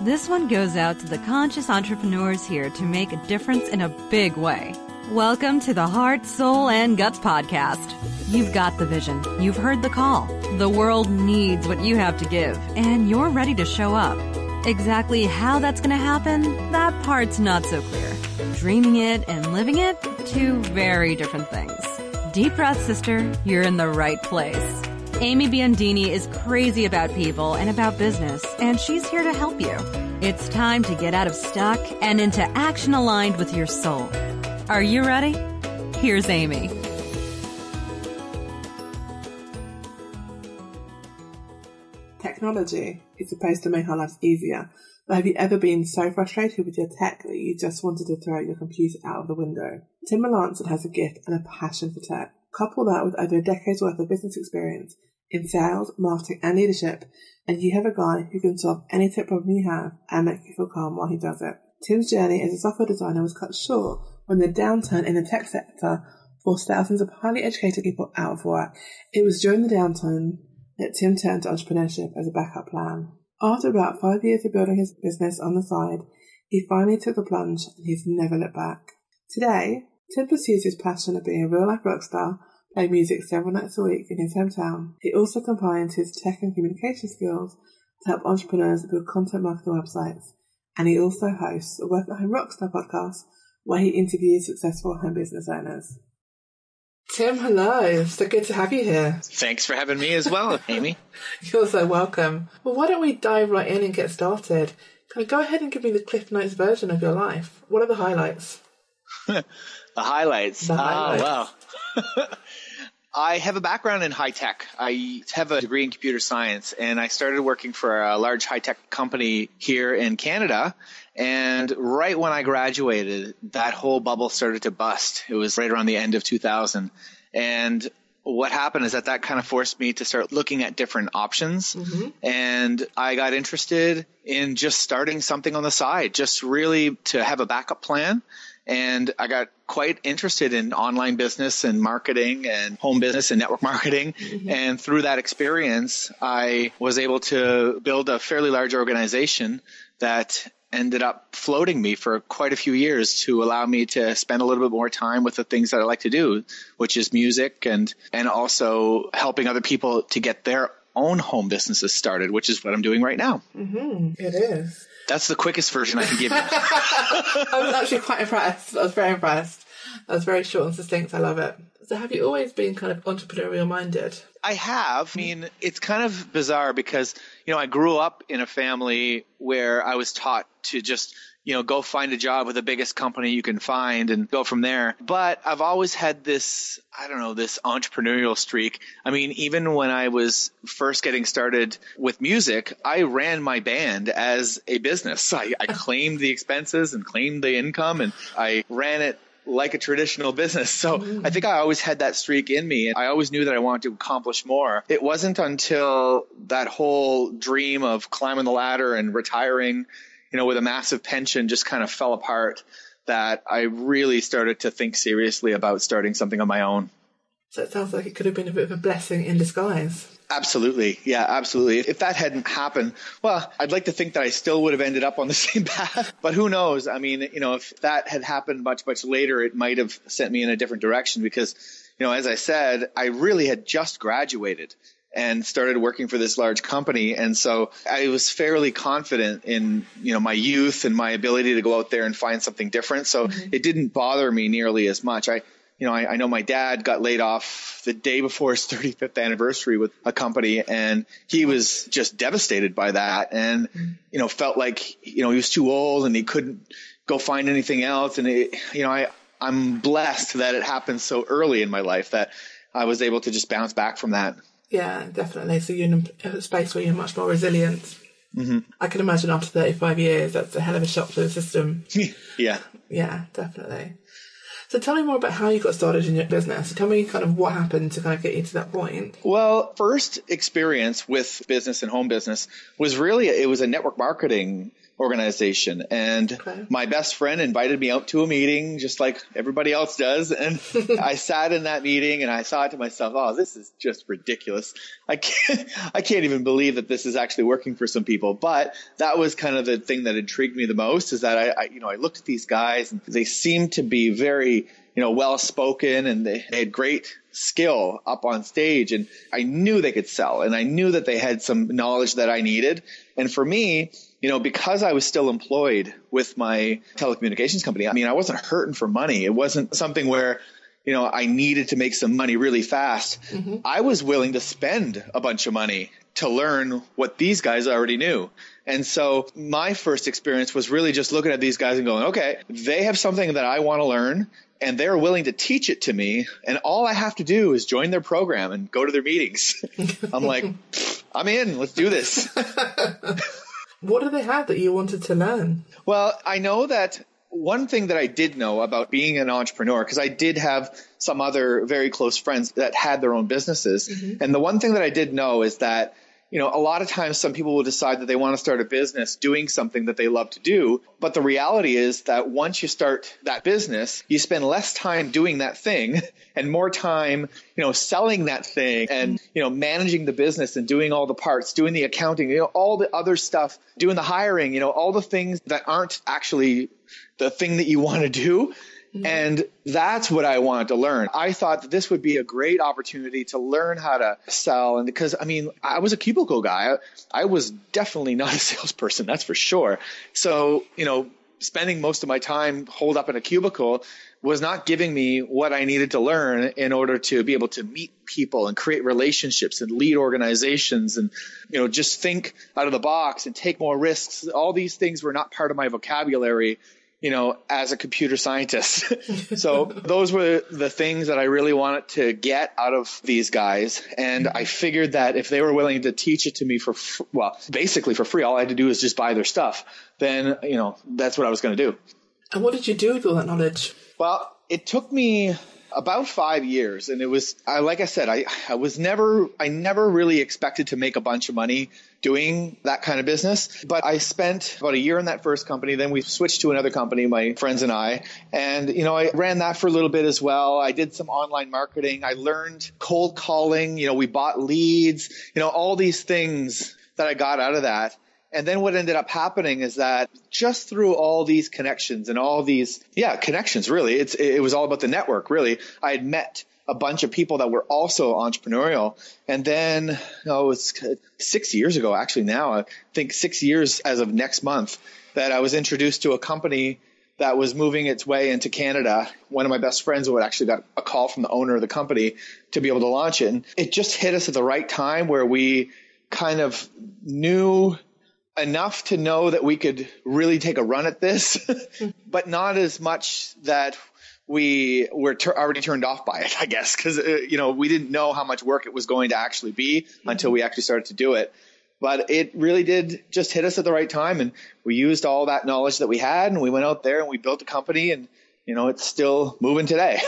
This one goes out to the conscious entrepreneurs here to make a difference in a big way. Welcome to the Heart, Soul, and Guts podcast. You've got the vision. You've heard the call. The world needs what you have to give, and you're ready to show up. Exactly how that's going to happen, that part's not so clear. Dreaming it and living it, two very different things. Deep breath, sister. You're in the right place. Amy Biondini is crazy about people and about business, and she's here to help you. It's time to get out of stuck and into action aligned with your soul. Are you ready? Here's Amy. Technology is supposed to make our lives easier, but have you ever been so frustrated with your tech that you just wanted to throw your computer out of the window? Tim Melanson has a gift and a passion for tech. Couple that with over a decade's worth of business experience in sales, marketing, and leadership, and you have a guy who can solve any tech problem you have and make you feel calm while he does it. Tim's journey as a software designer was cut short when the downturn in the tech sector forced thousands of highly educated people out of work. It was during the downturn that Tim turned to entrepreneurship as a backup plan. After about five years of building his business on the side, he finally took the plunge and he's never looked back. Today, Tim pursues his passion of being a real life rock star, playing music several nights a week in his hometown. He also combines his tech and communication skills to help entrepreneurs build content marketing websites. And he also hosts a Work at Home Rockstar podcast where he interviews successful home business owners. Tim, hello. It's so good to have you here. Thanks for having me as well, Amy. You're so welcome. Well, why don't we dive right in and get started? Can I go ahead and give me the Cliff Notes version of your life? What are the highlights? the highlights. The highlights. Ah, wow. I have a background in high tech. I have a degree in computer science and I started working for a large high tech company here in Canada. And right when I graduated, that whole bubble started to bust. It was right around the end of 2000. And what happened is that that kind of forced me to start looking at different options. Mm-hmm. And I got interested in just starting something on the side, just really to have a backup plan. And I got quite interested in online business and marketing and home business and network marketing. Mm-hmm. And through that experience, I was able to build a fairly large organization that ended up floating me for quite a few years to allow me to spend a little bit more time with the things that I like to do, which is music and, and also helping other people to get their own home businesses started, which is what I'm doing right now. Mm-hmm. It is. That's the quickest version I can give you. I was actually quite impressed. I was very impressed. That was very short and succinct. I love it. So, have you always been kind of entrepreneurial minded? I have. I mean, it's kind of bizarre because, you know, I grew up in a family where I was taught to just, you know, go find a job with the biggest company you can find and go from there. But I've always had this, I don't know, this entrepreneurial streak. I mean, even when I was first getting started with music, I ran my band as a business. I, I oh. claimed the expenses and claimed the income and I ran it like a traditional business. So mm. I think I always had that streak in me. I always knew that I wanted to accomplish more. It wasn't until that whole dream of climbing the ladder and retiring, you know, with a massive pension just kind of fell apart that I really started to think seriously about starting something on my own. So, it sounds like it could have been a bit of a blessing in disguise. Absolutely. Yeah, absolutely. If that hadn't happened, well, I'd like to think that I still would have ended up on the same path, but who knows? I mean, you know, if that had happened much, much later, it might have sent me in a different direction because, you know, as I said, I really had just graduated and started working for this large company. And so I was fairly confident in, you know, my youth and my ability to go out there and find something different. So mm-hmm. it didn't bother me nearly as much. I, you know, I, I know my dad got laid off the day before his 35th anniversary with a company and he was just devastated by that and, mm-hmm. you know, felt like, you know, he was too old and he couldn't go find anything else. And it, you know, I, I'm blessed that it happened so early in my life that I was able to just bounce back from that. Yeah, definitely. So, you're in a space where you're much more resilient. Mm-hmm. I can imagine after 35 years, that's a hell of a shock to the system. yeah. Yeah, definitely. So tell me more about how you got started in your business. Tell me kind of what happened to kind of get you to that point. Well, first experience with business and home business was really, it was a network marketing organization. And okay. my best friend invited me out to a meeting just like everybody else does. And I sat in that meeting and I thought to myself, oh, this is just ridiculous. I can't, I can't even believe that this is actually working for some people. But that was kind of the thing that intrigued me the most is that I, I you know, I looked at these guys and they seemed to be very, you know, well spoken and they, they had great skill up on stage and I knew they could sell and I knew that they had some knowledge that I needed. And for me, you know, because I was still employed with my telecommunications company, I mean, I wasn't hurting for money. It wasn't something where, you know, I needed to make some money really fast. Mm-hmm. I was willing to spend a bunch of money to learn what these guys already knew. And so my first experience was really just looking at these guys and going, okay, they have something that I want to learn and they're willing to teach it to me. And all I have to do is join their program and go to their meetings. I'm like, I'm in, let's do this. What do they have that you wanted to learn? Well, I know that one thing that I did know about being an entrepreneur, because I did have some other very close friends that had their own businesses. Mm-hmm. And the one thing that I did know is that you know, a lot of times some people will decide that they want to start a business doing something that they love to do. But the reality is that once you start that business, you spend less time doing that thing and more time, you know, selling that thing and, you know, managing the business and doing all the parts, doing the accounting, you know, all the other stuff, doing the hiring, you know, all the things that aren't actually the thing that you want to do Mm-hmm. And that's what I wanted to learn. I thought that this would be a great opportunity to learn how to sell. And because, I mean, I was a cubicle guy. I, I was definitely not a salesperson, that's for sure. So, you know, spending most of my time holed up in a cubicle was not giving me what I needed to learn in order to be able to meet people and create relationships and lead organizations and, you know, just think out of the box and take more risks. All these things were not part of my vocabulary you know, as a computer scientist. so those were the things that I really wanted to get out of these guys. And I figured that if they were willing to teach it to me for, well, basically for free, all I had to do was just buy their stuff. Then, you know, that's what I was going to do. And what did you do with all that knowledge? Well, it took me about five years and it was I, like i said I, I was never i never really expected to make a bunch of money doing that kind of business but i spent about a year in that first company then we switched to another company my friends and i and you know i ran that for a little bit as well. I did some online marketing. I learned cold calling. You know we bought leads. You know all these things that i got out of that and then what ended up happening is that just through all these connections and all these, yeah, connections really, it's, it was all about the network really. I had met a bunch of people that were also entrepreneurial. And then, oh, it's six years ago, actually now, I think six years as of next month that I was introduced to a company that was moving its way into Canada. One of my best friends would actually got a call from the owner of the company to be able to launch it. And it just hit us at the right time where we kind of knew enough to know that we could really take a run at this, but not as much that we were ter- already turned off by it, I guess, because, uh, you know, we didn't know how much work it was going to actually be mm-hmm. until we actually started to do it. But it really did just hit us at the right time. And we used all that knowledge that we had and we went out there and we built a company and, you know, it's still moving today.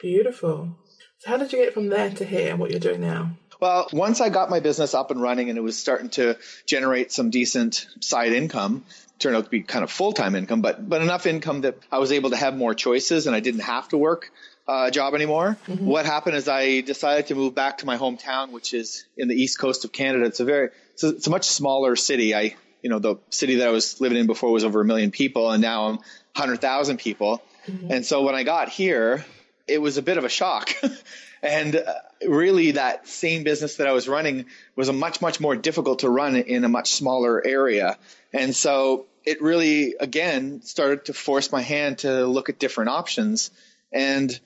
Beautiful. So how did you get from there to here and what you're doing now? Well, once I got my business up and running and it was starting to generate some decent side income, turned out to be kind of full-time income, but, but enough income that I was able to have more choices and I didn't have to work a job anymore. Mm-hmm. What happened is I decided to move back to my hometown, which is in the east coast of Canada. It's a very, it's a, it's a much smaller city. I, you know, the city that I was living in before was over a million people and now I'm 100,000 people. Mm-hmm. And so when I got here, it was a bit of a shock. and uh, really that same business that I was running was a much, much more difficult to run in a much smaller area. And so it really, again, started to force my hand to look at different options. And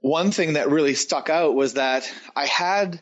one thing that really stuck out was that I had,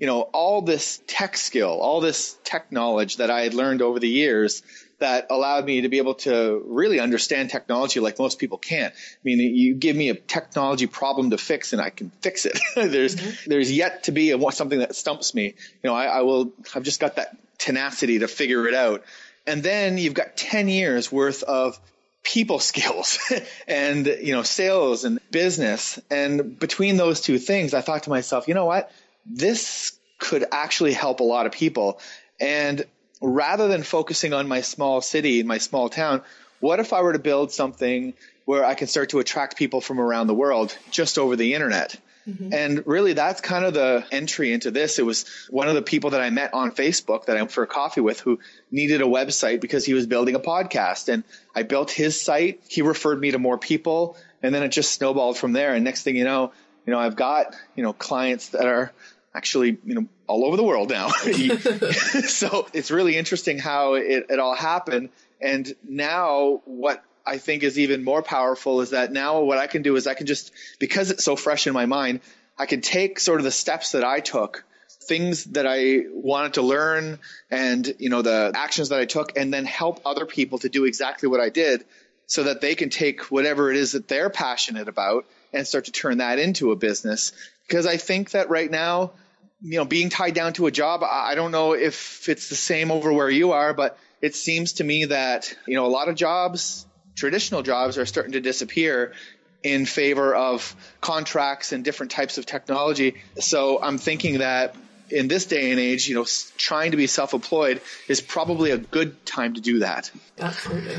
you know, all this tech skill, all this tech knowledge that I had learned over the years that allowed me to be able to really understand technology like most people can't. I mean, you give me a technology problem to fix and I can fix it. there's, mm-hmm. there's yet to be a, something that stumps me. You know, I, I will, I've just got that tenacity to figure it out. And then you've got 10 years worth of people skills and, you know, sales and business. And between those two things, I thought to myself, you know what? This could actually help a lot of people. And rather than focusing on my small city, and my small town, what if I were to build something where I can start to attract people from around the world just over the internet? Mm-hmm. And really, that's kind of the entry into this. It was one of the people that I met on Facebook that I went for a coffee with who needed a website because he was building a podcast. And I built his site. He referred me to more people. And then it just snowballed from there. And next thing you know, you know, I've got, you know, clients that are actually, you know, all over the world now. so it's really interesting how it, it all happened. And now what I think is even more powerful is that now what I can do is I can just, because it's so fresh in my mind, I can take sort of the steps that I took, things that I wanted to learn and, you know, the actions that I took and then help other people to do exactly what I did so that they can take whatever it is that they're passionate about and start to turn that into a business. Because I think that right now, you know, being tied down to a job, I don't know if it's the same over where you are, but it seems to me that, you know, a lot of jobs traditional jobs are starting to disappear in favor of contracts and different types of technology. So I'm thinking that in this day and age, you know, trying to be self-employed is probably a good time to do that. Absolutely.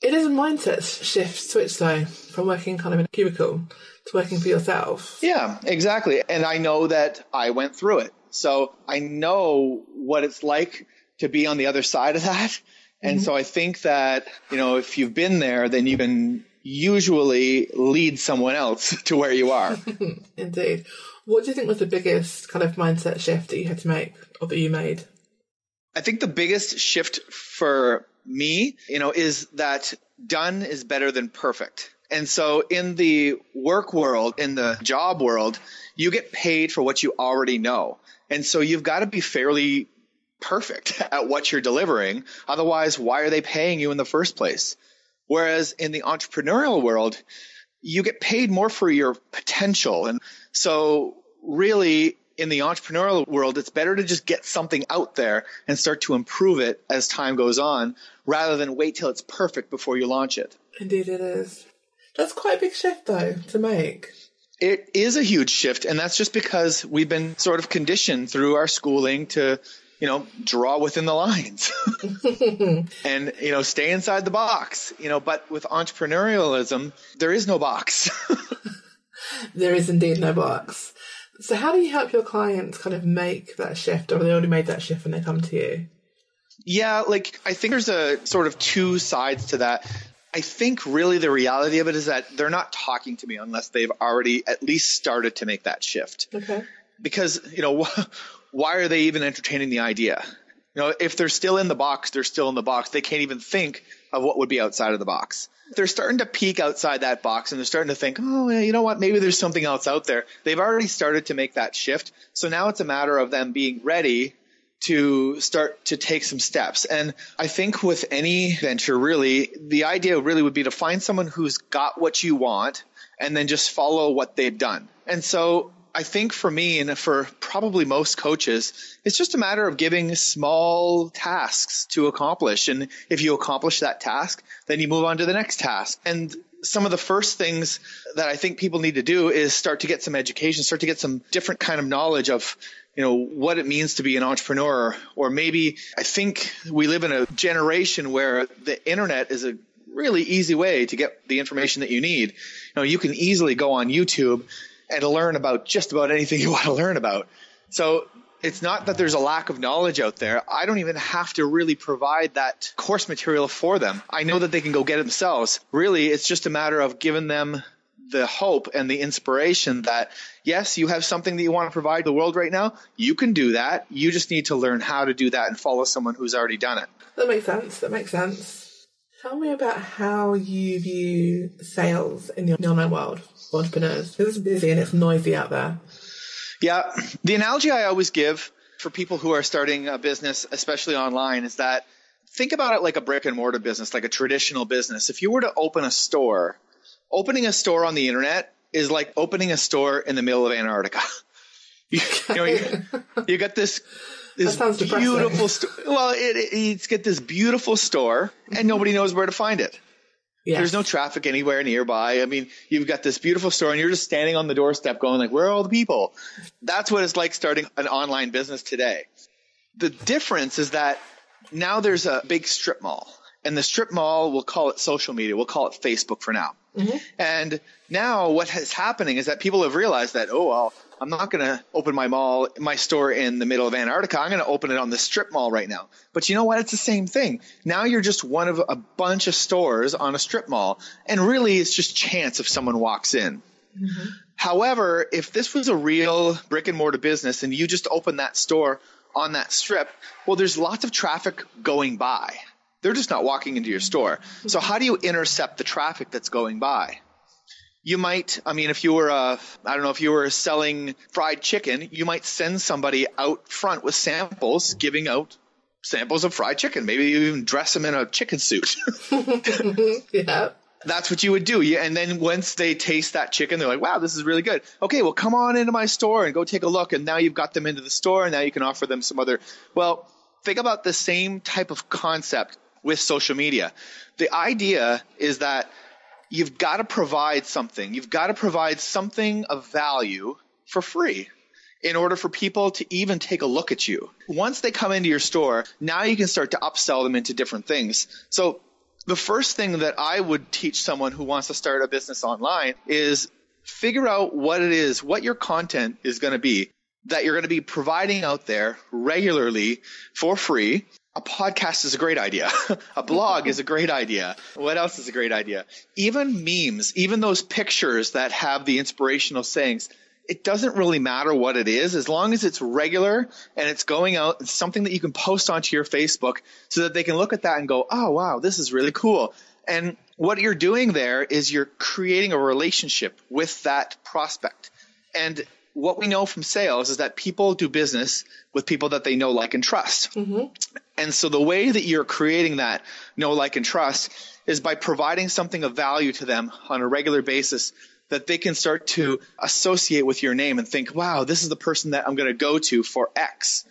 It is a mindset shift switch though, from working kind of in a cubicle to working for yourself. Yeah, exactly. And I know that I went through it. So I know what it's like to be on the other side of that. And mm-hmm. so I think that, you know, if you've been there, then you can usually lead someone else to where you are. Indeed. What do you think was the biggest kind of mindset shift that you had to make or that you made? I think the biggest shift for me, you know, is that done is better than perfect. And so in the work world, in the job world, you get paid for what you already know. And so you've got to be fairly perfect at what you're delivering. Otherwise, why are they paying you in the first place? Whereas in the entrepreneurial world, you get paid more for your potential. And so really in the entrepreneurial world, it's better to just get something out there and start to improve it as time goes on rather than wait till it's perfect before you launch it. Indeed it is. That's quite a big shift though to make. It is a huge shift, and that's just because we've been sort of conditioned through our schooling to you know, draw within the lines and, you know, stay inside the box, you know, but with entrepreneurialism, there is no box. there is indeed no box. So how do you help your clients kind of make that shift or they already made that shift when they come to you? Yeah, like I think there's a sort of two sides to that. I think really the reality of it is that they're not talking to me unless they've already at least started to make that shift. Okay. Because, you know, why are they even entertaining the idea? You know, if they're still in the box, they're still in the box. They can't even think of what would be outside of the box. They're starting to peek outside that box and they're starting to think, oh, you know what? Maybe there's something else out there. They've already started to make that shift. So now it's a matter of them being ready to start to take some steps. And I think with any venture, really, the idea really would be to find someone who's got what you want and then just follow what they've done. And so I think for me and for probably most coaches, it's just a matter of giving small tasks to accomplish. And if you accomplish that task, then you move on to the next task. And some of the first things that I think people need to do is start to get some education, start to get some different kind of knowledge of, you know, what it means to be an entrepreneur. Or maybe I think we live in a generation where the internet is a really easy way to get the information that you need. You know, you can easily go on YouTube and learn about just about anything you want to learn about. So it's not that there's a lack of knowledge out there. I don't even have to really provide that course material for them. I know that they can go get it themselves. Really, it's just a matter of giving them the hope and the inspiration that yes, you have something that you want to provide the world right now. You can do that. You just need to learn how to do that and follow someone who's already done it. That makes sense. That makes sense. Tell me about how you view sales in the online world for entrepreneurs. It's busy and it's noisy out there. Yeah. The analogy I always give for people who are starting a business, especially online, is that think about it like a brick and mortar business, like a traditional business. If you were to open a store, opening a store on the internet is like opening a store in the middle of Antarctica. you, you know, you, you got this this beautiful store. Well, it, it, it's get this beautiful store, and nobody knows where to find it. Yes. There's no traffic anywhere nearby. I mean, you've got this beautiful store and you're just standing on the doorstep going like, where are all the people? That's what it's like starting an online business today. The difference is that now there's a big strip mall and the strip mall, we'll call it social media. We'll call it Facebook for now. And now what is happening is that people have realized that, oh, well, I'm not going to open my mall, my store in the middle of Antarctica. I'm going to open it on the strip mall right now. But you know what? It's the same thing. Now you're just one of a bunch of stores on a strip mall. And really it's just chance if someone walks in. Mm-hmm. However, if this was a real brick and mortar business and you just opened that store on that strip, well, there's lots of traffic going by. They're just not walking into your store. So how do you intercept the traffic that's going by? You might, I mean, if you were, uh, I don't know, if you were selling fried chicken, you might send somebody out front with samples, giving out samples of fried chicken. Maybe you even dress them in a chicken suit. yeah. That's what you would do. Yeah, and then once they taste that chicken, they're like, "Wow, this is really good." Okay, well, come on into my store and go take a look. And now you've got them into the store, and now you can offer them some other. Well, think about the same type of concept with social media. The idea is that you've got to provide something. You've got to provide something of value for free in order for people to even take a look at you. Once they come into your store, now you can start to upsell them into different things. So the first thing that I would teach someone who wants to start a business online is figure out what it is, what your content is going to be that you're going to be providing out there regularly for free. A podcast is a great idea. a blog is a great idea. What else is a great idea? Even memes, even those pictures that have the inspirational sayings, it doesn't really matter what it is as long as it's regular and it's going out it's something that you can post onto your Facebook so that they can look at that and go, "Oh, wow, this is really cool." And what you're doing there is you're creating a relationship with that prospect. And what we know from sales is that people do business with people that they know, like, and trust. Mm-hmm. And so the way that you're creating that know, like, and trust is by providing something of value to them on a regular basis that they can start to associate with your name and think, wow, this is the person that I'm going to go to for X.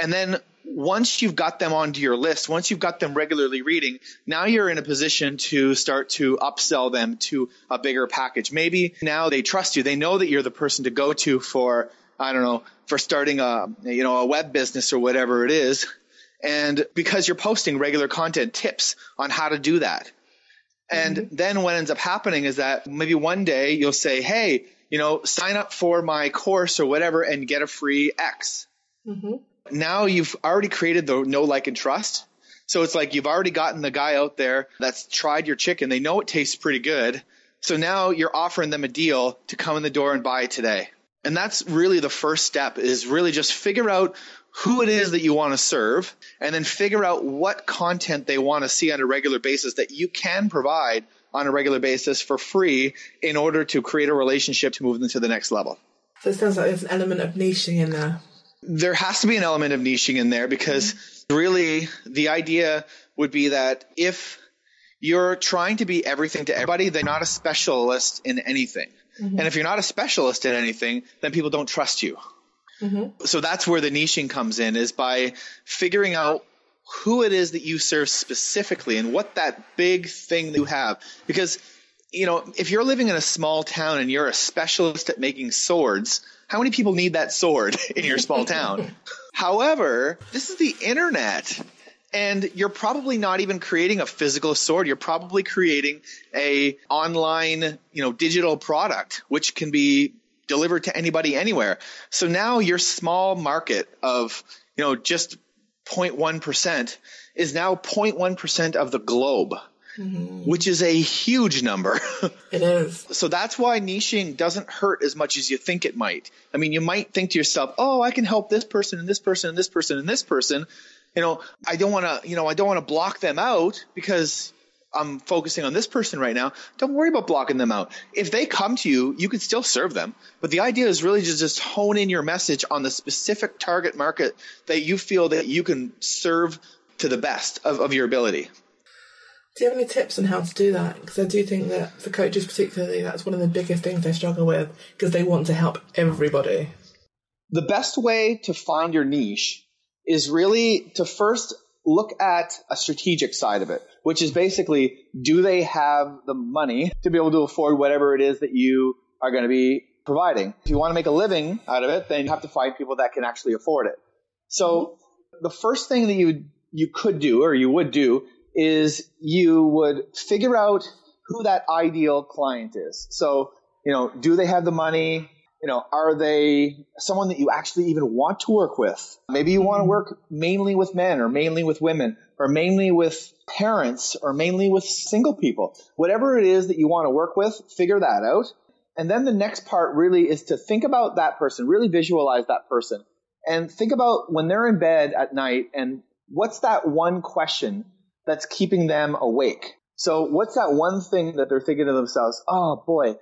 And then once you've got them onto your list, once you've got them regularly reading, now you're in a position to start to upsell them to a bigger package. Maybe now they trust you. They know that you're the person to go to for, I don't know, for starting a, you know, a web business or whatever it is. And because you're posting regular content tips on how to do that. And mm-hmm. then what ends up happening is that maybe one day you'll say, Hey, you know, sign up for my course or whatever and get a free X. Mm-hmm. Now you've already created the know, like, and trust. So it's like you've already gotten the guy out there that's tried your chicken. They know it tastes pretty good. So now you're offering them a deal to come in the door and buy today. And that's really the first step is really just figure out who it is that you want to serve and then figure out what content they want to see on a regular basis that you can provide on a regular basis for free in order to create a relationship to move them to the next level. So it sounds like there's an element of niching in there. There has to be an element of niching in there because mm-hmm. really the idea would be that if you're trying to be everything to everybody, they're not a specialist in anything. Mm-hmm. And if you're not a specialist in anything, then people don't trust you. Mm-hmm. So that's where the niching comes in is by figuring out who it is that you serve specifically and what that big thing that you have. Because, you know, if you're living in a small town and you're a specialist at making swords, how many people need that sword in your small town? However, this is the internet. And you're probably not even creating a physical sword. You're probably creating a online, you know, digital product, which can be delivered to anybody anywhere. So now your small market of, you know, just 0.1% is now 0.1% of the globe, Mm-hmm. which is a huge number. It is. so that's why niching doesn't hurt as much as you think it might. I mean, you might think to yourself, "Oh, I can help this person and this person and this person and this person." You know, I don't want to, you know, I don't want to block them out because I'm focusing on this person right now. Don't worry about blocking them out. If they come to you, you can still serve them. But the idea is really to just hone in your message on the specific target market that you feel that you can serve to the best of, of your ability. Do you have any tips on how to do that? Because I do think that for coaches, particularly, that's one of the biggest things they struggle with because they want to help everybody. the best way to find your niche is really to first look at a strategic side of it, which is basically, do they have the money to be able to afford whatever it is that you are going to be providing? If you want to make a living out of it, then you have to find people that can actually afford it. So the first thing that you you could do or you would do is you would figure out who that ideal client is. So, you know, do they have the money? You know, are they someone that you actually even want to work with? Maybe you want to work mainly with men or mainly with women or mainly with parents or mainly with single people. Whatever it is that you want to work with, figure that out. And then the next part really is to think about that person, really visualize that person and think about when they're in bed at night and what's that one question that's keeping them awake? So what's that one thing that they're thinking to themselves? Oh boy,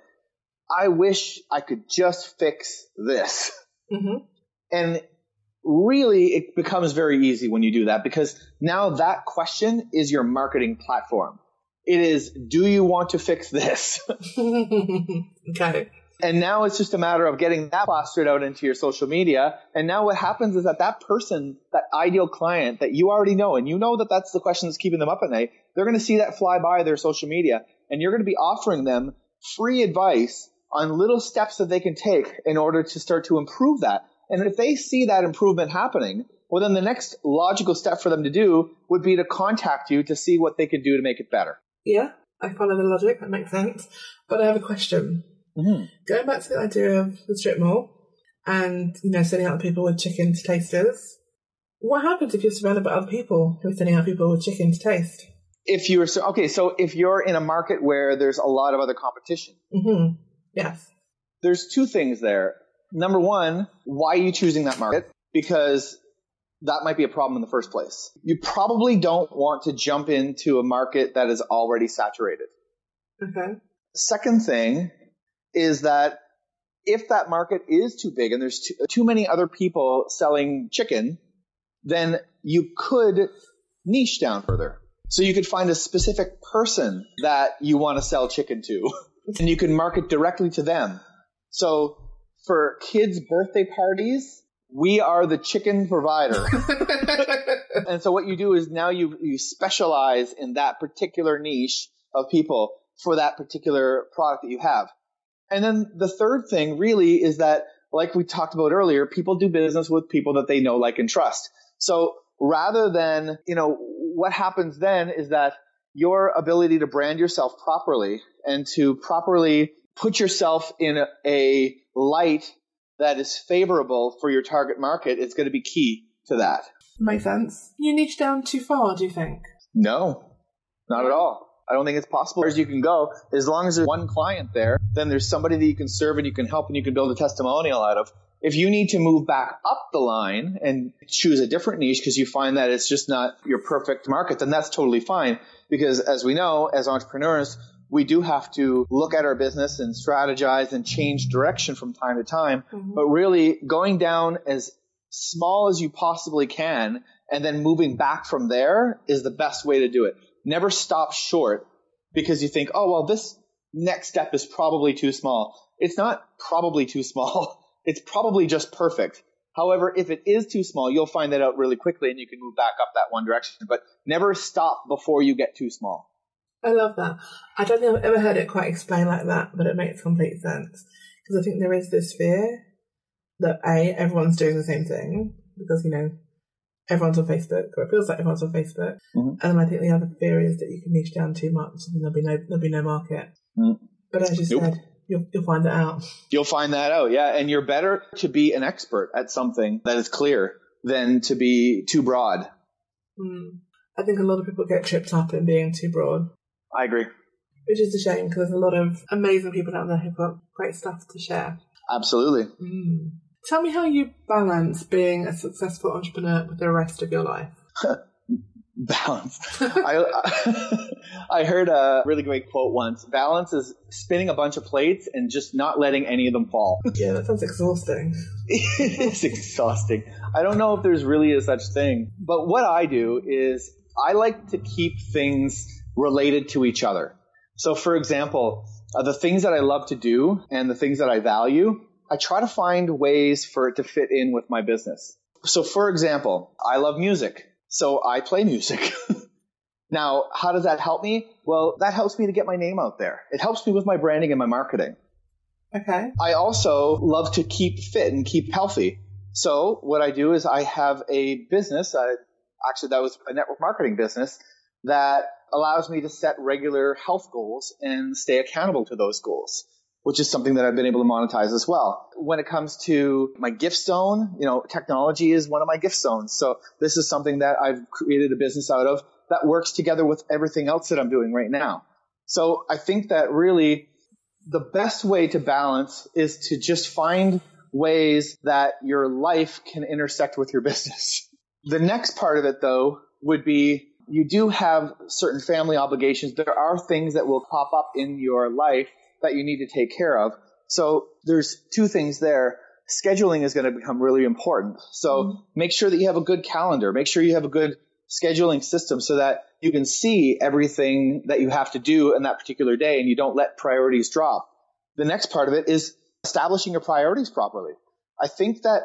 I wish I could just fix this. Mm-hmm. And really it becomes very easy when you do that because now that question is your marketing platform. It is, do you want to fix this? okay. And now it's just a matter of getting that plastered out into your social media. And now what happens is that that person, that ideal client that you already know, and you know that that's the question that's keeping them up at night, they're going to see that fly by their social media and you're going to be offering them free advice on little steps that they can take in order to start to improve that. And if they see that improvement happening, well, then the next logical step for them to do would be to contact you to see what they can do to make it better. Yeah, I follow the logic. That makes sense. But I have a question. Mm-hmm. Going back to the idea of the strip mall and, you know, sending out people with chicken to tasters, what happens if you're surrounded by other people who are sending out people with chicken to taste? If you're, so, okay, so if you're in a market where there's a lot of other competition. Mm-hmm. Yes. There's two things there. Number one, why are you choosing that market? Because that might be a problem in the first place. You probably don't want to jump into a market that is already saturated. Okay. Second thing is that if that market is too big and there's too, too many other people selling chicken, then you could niche down further. So you could find a specific person that you want to sell chicken to and you can market directly to them. So for kids' birthday parties, we are the chicken provider. and so what you do is now you, you specialize in that particular niche of people for that particular product that you have. And then the third thing really is that, like we talked about earlier, people do business with people that they know, like, and trust. So rather than, you know, what happens then is that your ability to brand yourself properly and to properly put yourself in a, a light that is favorable for your target market is going to be key to that. Makes sense. You niche down too far, do you think? No, not at all. I don't think it's possible as you can go. As long as there's one client there, then there's somebody that you can serve and you can help and you can build a testimonial out of. If you need to move back up the line and choose a different niche because you find that it's just not your perfect market, then that's totally fine. Because as we know, as entrepreneurs, we do have to look at our business and strategize and change direction from time to time. Mm-hmm. But really going down as small as you possibly can and then moving back from there is the best way to do it never stop short because you think, oh, well, this next step is probably too small. It's not probably too small. It's probably just perfect. However, if it is too small, you'll find that out really quickly and you can move back up that one direction. But never stop before you get too small. I love that. I don't think I've ever heard it quite explained like that, but it makes complete sense. Because I think there is this fear that A, everyone's doing the same thing because, you know, everyone's on Facebook, or it feels like everyone's on Facebook. Mm-hmm. And I think the other fear is that you can niche down too much and there'll be no there'll be no market. Mm-hmm. But as you nope. said, you'll, you'll find that out. You'll find that out, yeah. And you're better to be an expert at something that is clear than to be too broad. Mm. I think a lot of people get tripped up in being too broad. I agree. Which is a shame because there's a lot of amazing people out there who've got great stuff to share. Absolutely. Mm. Tell me how you balance being a successful entrepreneur with the rest of your life. balance. I, I heard a really great quote once. Balance is spinning a bunch of plates and just not letting any of them fall. Yeah, that sounds exhausting. it's exhausting. I don't know if there's really a such thing, but what I do is I like to keep things related to each other. So, for example, uh, the things that I love to do and the things that I value, I try to find ways for it to fit in with my business. So for example, I love music. So I play music. now, how does that help me? Well, that helps me to get my name out there. It helps me with my branding and my marketing. Okay. I also love to keep fit and keep healthy. So what I do is I have a business. I, actually, that was a network marketing business that allows me to set regular health goals and stay accountable to those goals, which is something that I've been able to monetize as well. When it comes to my gift zone, you know, technology is one of my gift zones. So this is something that I've created a business out of that works together with everything else that I'm doing right now. So I think that really the best way to balance is to just find ways that your life can intersect with your business. The next part of it though would be you do have certain family obligations. There are things that will pop up in your life that you need to take care of. So there's two things there. Scheduling is going to become really important. So mm-hmm. make sure that you have a good calendar. Make sure you have a good scheduling system so that you can see everything that you have to do in that particular day and you don't let priorities drop. The next part of it is establishing your priorities properly. I think that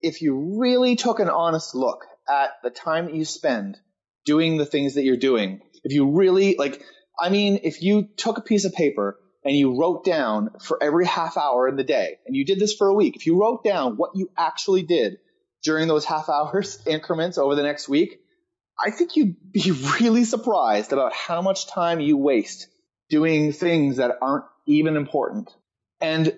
if you really took an honest look at the time that you spend doing the things that you're doing, if you really like, I mean, if you took a piece of paper and you wrote down for every half hour in the day, and you did this for a week, if you wrote down what you actually did during those half hours increments over the next week, I think you'd be really surprised about how much time you waste doing things that aren't even important. And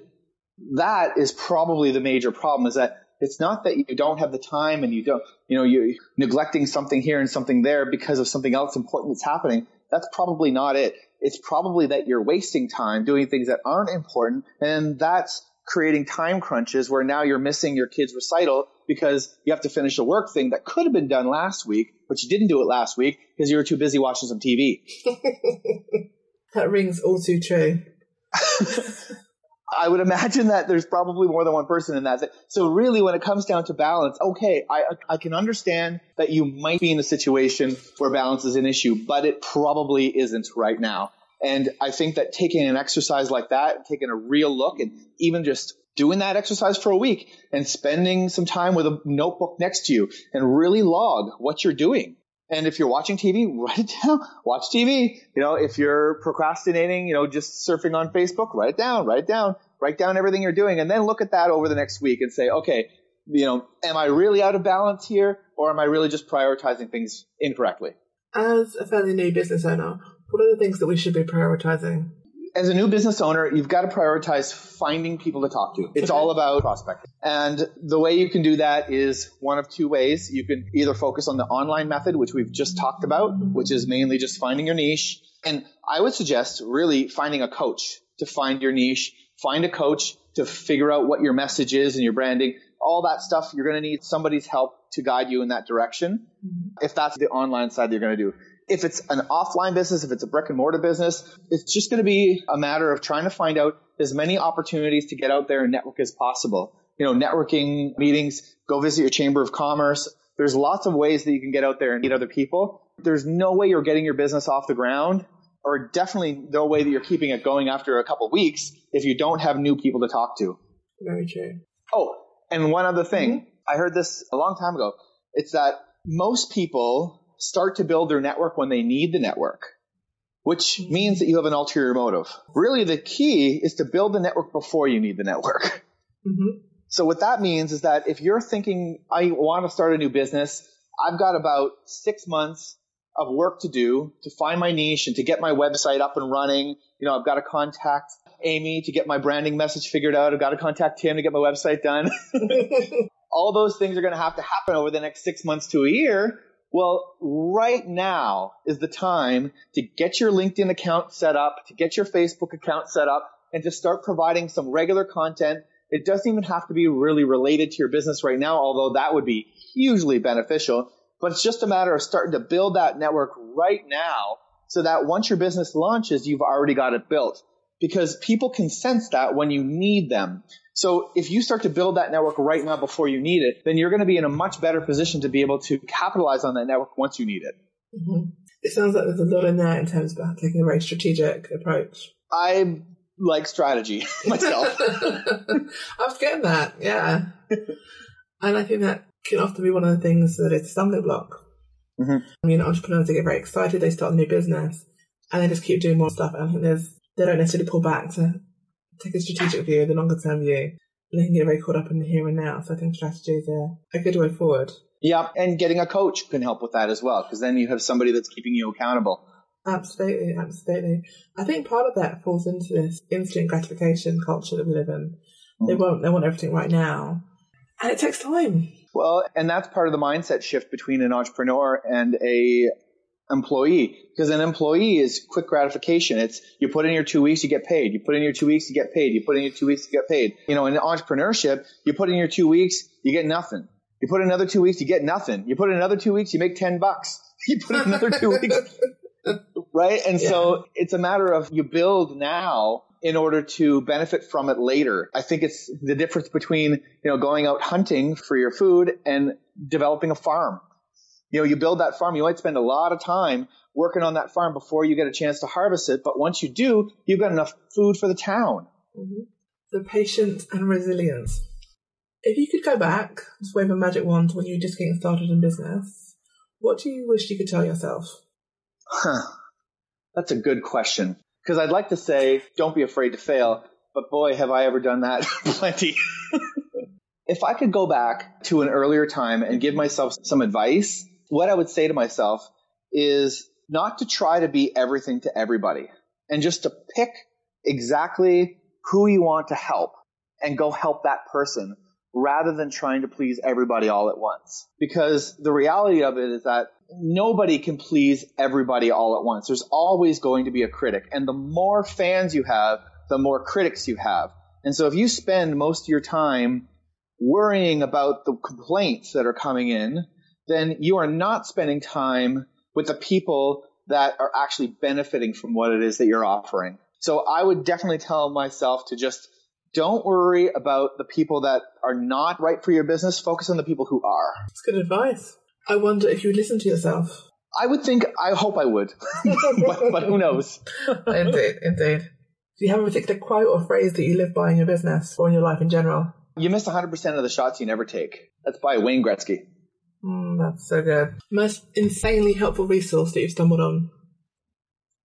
that is probably the major problem is that it's not that you don't have the time and you don't, you know, you're neglecting something here and something there because of something else important that's happening. That's probably not it. It's probably that you're wasting time doing things that aren't important. And that's creating time crunches where now you're missing your kid's recital because you have to finish a work thing that could have been done last week, but you didn't do it last week because you were too busy watching some TV. that rings all too true. I would imagine that there's probably more than one person in that. So really, when it comes down to balance, okay, I, I can understand that you might be in a situation where balance is an issue, but it probably isn't right now. And I think that taking an exercise like that, taking a real look and even just doing that exercise for a week and spending some time with a notebook next to you and really log what you're doing. And if you're watching TV, write it down. Watch TV. You know, if you're procrastinating, you know, just surfing on Facebook, write it down, write it down, write down everything you're doing and then look at that over the next week and say, okay, you know, am I really out of balance here or am I really just prioritizing things incorrectly? As a fairly new business owner, what are the things that we should be prioritizing? As a new business owner, you've got to prioritize finding people to talk to. It's all about prospecting. And the way you can do that is one of two ways. You can either focus on the online method, which we've just talked about, which is mainly just finding your niche. And I would suggest really finding a coach to find your niche. Find a coach to figure out what your message is and your branding. All that stuff, you're going to need somebody's help to guide you in that direction. Mm-hmm. If that's the online side that you're going to do. If it's an offline business, if it's a brick and mortar business, it's just going to be a matter of trying to find out as many opportunities to get out there and network as possible. You know, networking meetings, go visit your chamber of commerce. There's lots of ways that you can get out there and meet other people. There's no way you're getting your business off the ground or definitely no way that you're keeping it going after a couple weeks if you don't have new people to talk to. Very true. Oh, and one other thing. Mm-hmm. I heard this a long time ago. It's that most people start to build their network when they need the network, which means that you have an ulterior motive. Really, the key is to build the network before you need the network. Mm-hmm. So what that means is that if you're thinking, I want to start a new business, I've got about six months of work to do to find my niche and to get my website up and running. You know, I've got to contact Amy to get my branding message figured out. I've got to contact Tim to get my website done. All those things are going to have to happen over the next six months to a year. Well, right now is the time to get your LinkedIn account set up, to get your Facebook account set up, and to start providing some regular content. It doesn't even have to be really related to your business right now, although that would be hugely beneficial. But it's just a matter of starting to build that network right now so that once your business launches, you've already got it built because people can sense that when you need them. So if you start to build that network right now before you need it, then you're going to be in a much better position to be able to capitalize on that network once you need it. Mm-hmm. It sounds like there's a lot in there in terms of taking a very strategic approach. I like strategy myself. I was getting that, yeah. and I think that can often be one of the things that is a stumbling block Mm-hmm. I mean, entrepreneurs they get very excited, they start a new business, and they just keep doing more stuff. I think there's they don't necessarily pull back to take a strategic view, the longer term view. They can get very caught up in the here and now. So I think strategy is a, a good way forward. Yeah, and getting a coach can help with that as well, because then you have somebody that's keeping you accountable. Absolutely, absolutely. I think part of that falls into this instant gratification culture that we live in. Mm. They want they want everything right now, and it takes time. Well, and that's part of the mindset shift between an entrepreneur and a employee because an employee is quick gratification. It's you put in your two weeks, you get paid. You put in your two weeks, you get paid. You put in your two weeks, you get paid. You know, in entrepreneurship, you put in your two weeks, you get nothing. You put in another two weeks, you get nothing. You put in another two weeks, you make 10 bucks. You put in another two weeks, right? And yeah. so it's a matter of you build now in order to benefit from it later. I think it's the difference between, you know, going out hunting for your food and developing a farm you know, you build that farm, you might spend a lot of time working on that farm before you get a chance to harvest it. But once you do, you've got enough food for the town. Mm-hmm. The patience and resilience. If you could go back, just wave a magic wand when you were just getting started in business, what do you wish you could tell yourself? Huh. That's a good question. Because I'd like to say, don't be afraid to fail. But boy, have I ever done that plenty. if I could go back to an earlier time and give myself some advice, what I would say to myself is not to try to be everything to everybody and just to pick exactly who you want to help and go help that person rather than trying to please everybody all at once. Because the reality of it is that nobody can please everybody all at once. There's always going to be a critic. And the more fans you have, the more critics you have. And so if you spend most of your time worrying about the complaints that are coming in then you are not spending time with the people that are actually benefiting from what it is that you're offering. So I would definitely tell myself to just don't worry about the people that are not right for your business. Focus on the people who are. That's good advice. I wonder if you would listen to yourself. I would think, I hope I would, but, but who knows? indeed, indeed. Do you have a particular quote or phrase that you live by in your business or in your life in general? You miss 100% of the shots you never take. That's by Wayne Gretzky. Mm, that's so good. Most insanely helpful resource that you've stumbled on?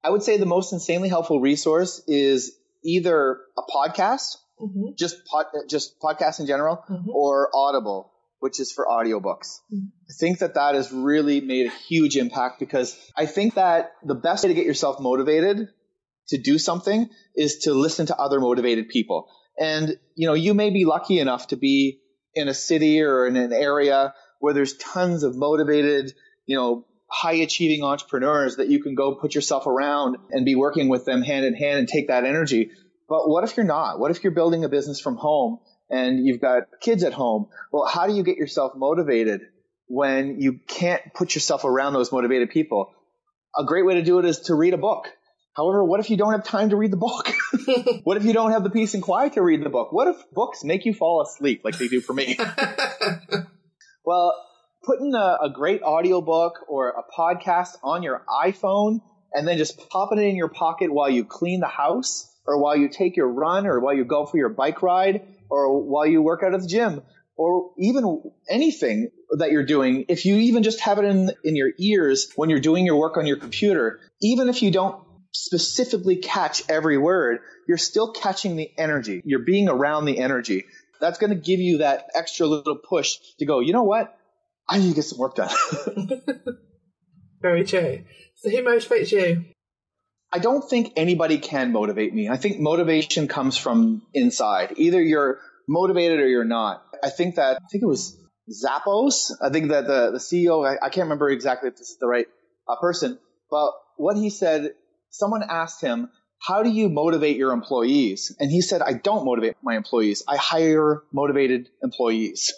I would say the most insanely helpful resource is either a podcast, mm-hmm. just pod, just podcast in general, mm-hmm. or Audible, which is for audiobooks. Mm-hmm. I think that that has really made a huge impact because I think that the best way to get yourself motivated to do something is to listen to other motivated people. And, you know, you may be lucky enough to be in a city or in an area where there's tons of motivated, you know, high achieving entrepreneurs that you can go put yourself around and be working with them hand in hand and take that energy. But what if you're not? What if you're building a business from home and you've got kids at home? Well, how do you get yourself motivated when you can't put yourself around those motivated people? A great way to do it is to read a book. However, what if you don't have time to read the book? what if you don't have the peace and quiet to read the book? What if books make you fall asleep like they do for me? Well, putting a, a great audiobook or a podcast on your iPhone and then just popping it in your pocket while you clean the house or while you take your run or while you go for your bike ride or while you work out at the gym or even anything that you're doing, if you even just have it in, in your ears when you're doing your work on your computer, even if you don't specifically catch every word, you're still catching the energy. You're being around the energy that's going to give you that extra little push to go, you know what? I need to get some work done. Very true. So who motivates you? I don't think anybody can motivate me. I think motivation comes from inside. Either you're motivated or you're not. I think that, I think it was Zappos. I think that the, the CEO, I, I can't remember exactly if this is the right uh, person, but what he said, someone asked him, how do you motivate your employees? And he said, I don't motivate my employees. I hire motivated employees.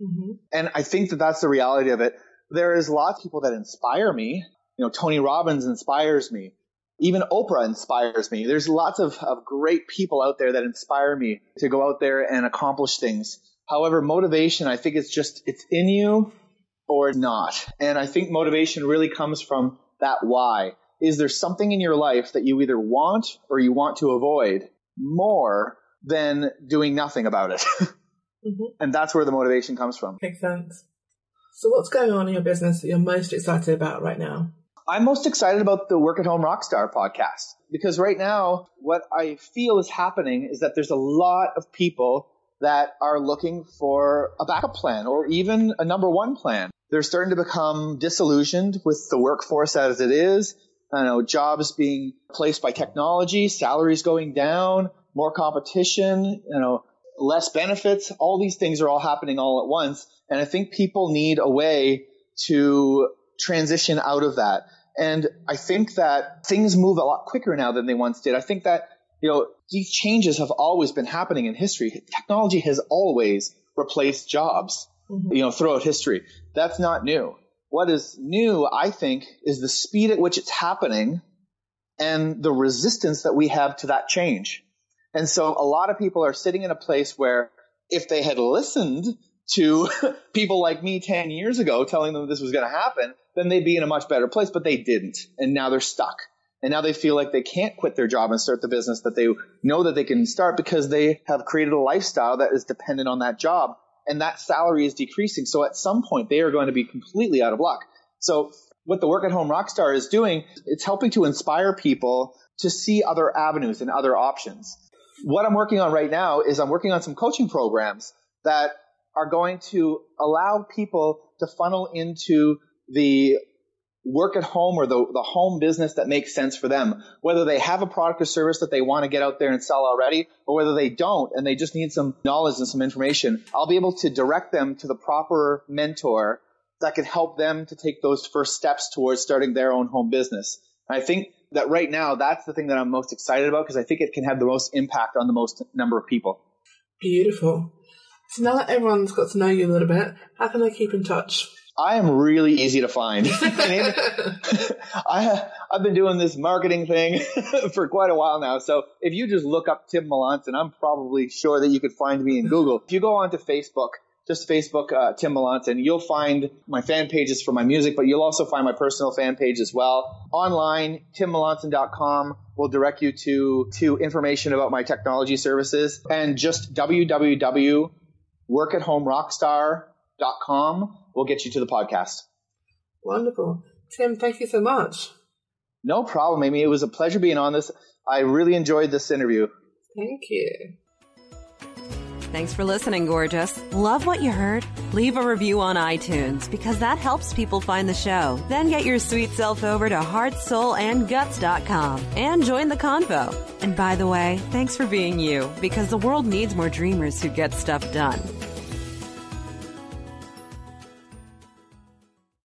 Mm-hmm. And I think that that's the reality of it. There is lots of people that inspire me. You know, Tony Robbins inspires me. Even Oprah inspires me. There's lots of, of great people out there that inspire me to go out there and accomplish things. However, motivation, I think it's just, it's in you or not. And I think motivation really comes from that why is there something in your life that you either want or you want to avoid more than doing nothing about it? mm-hmm. And that's where the motivation comes from. Makes sense. So, what's going on in your business that you're most excited about right now? I'm most excited about the Work at Home Rockstar podcast because right now, what I feel is happening is that there's a lot of people that are looking for a backup plan or even a number one plan. They're starting to become disillusioned with the workforce as it is. I know jobs being placed by technology, salaries going down, more competition, you know, less benefits. All these things are all happening all at once. And I think people need a way to transition out of that. And I think that things move a lot quicker now than they once did. I think that, you know, these changes have always been happening in history. Technology has always replaced jobs, mm-hmm. you know, throughout history. That's not new. What is new, I think, is the speed at which it's happening and the resistance that we have to that change. And so a lot of people are sitting in a place where if they had listened to people like me 10 years ago telling them this was going to happen, then they'd be in a much better place, but they didn't. And now they're stuck. And now they feel like they can't quit their job and start the business that they know that they can start because they have created a lifestyle that is dependent on that job. And that salary is decreasing. So at some point they are going to be completely out of luck. So what the work at home rockstar is doing, it's helping to inspire people to see other avenues and other options. What I'm working on right now is I'm working on some coaching programs that are going to allow people to funnel into the work at home or the, the home business that makes sense for them. Whether they have a product or service that they want to get out there and sell already, or whether they don't and they just need some knowledge and some information, I'll be able to direct them to the proper mentor that can help them to take those first steps towards starting their own home business. I think that right now, that's the thing that I'm most excited about because I think it can have the most impact on the most number of people. Beautiful. So now that everyone's got to know you a little bit, how can they keep in touch? I am really easy to find. I, I've been doing this marketing thing for quite a while now. So if you just look up Tim Melanson, I'm probably sure that you could find me in Google. If you go onto Facebook, just Facebook uh, Tim Melanson, you'll find my fan pages for my music, but you'll also find my personal fan page as well. Online, timmelanson.com will direct you to, to information about my technology services and just www.workathomerockstar.com we'll get you to the podcast. Wonderful. Tim, thank you so much. No problem, Amy. It was a pleasure being on this. I really enjoyed this interview. Thank you. Thanks for listening, gorgeous. Love what you heard? Leave a review on iTunes because that helps people find the show. Then get your sweet self over to heartsoulandguts.com and join the convo. And by the way, thanks for being you because the world needs more dreamers who get stuff done.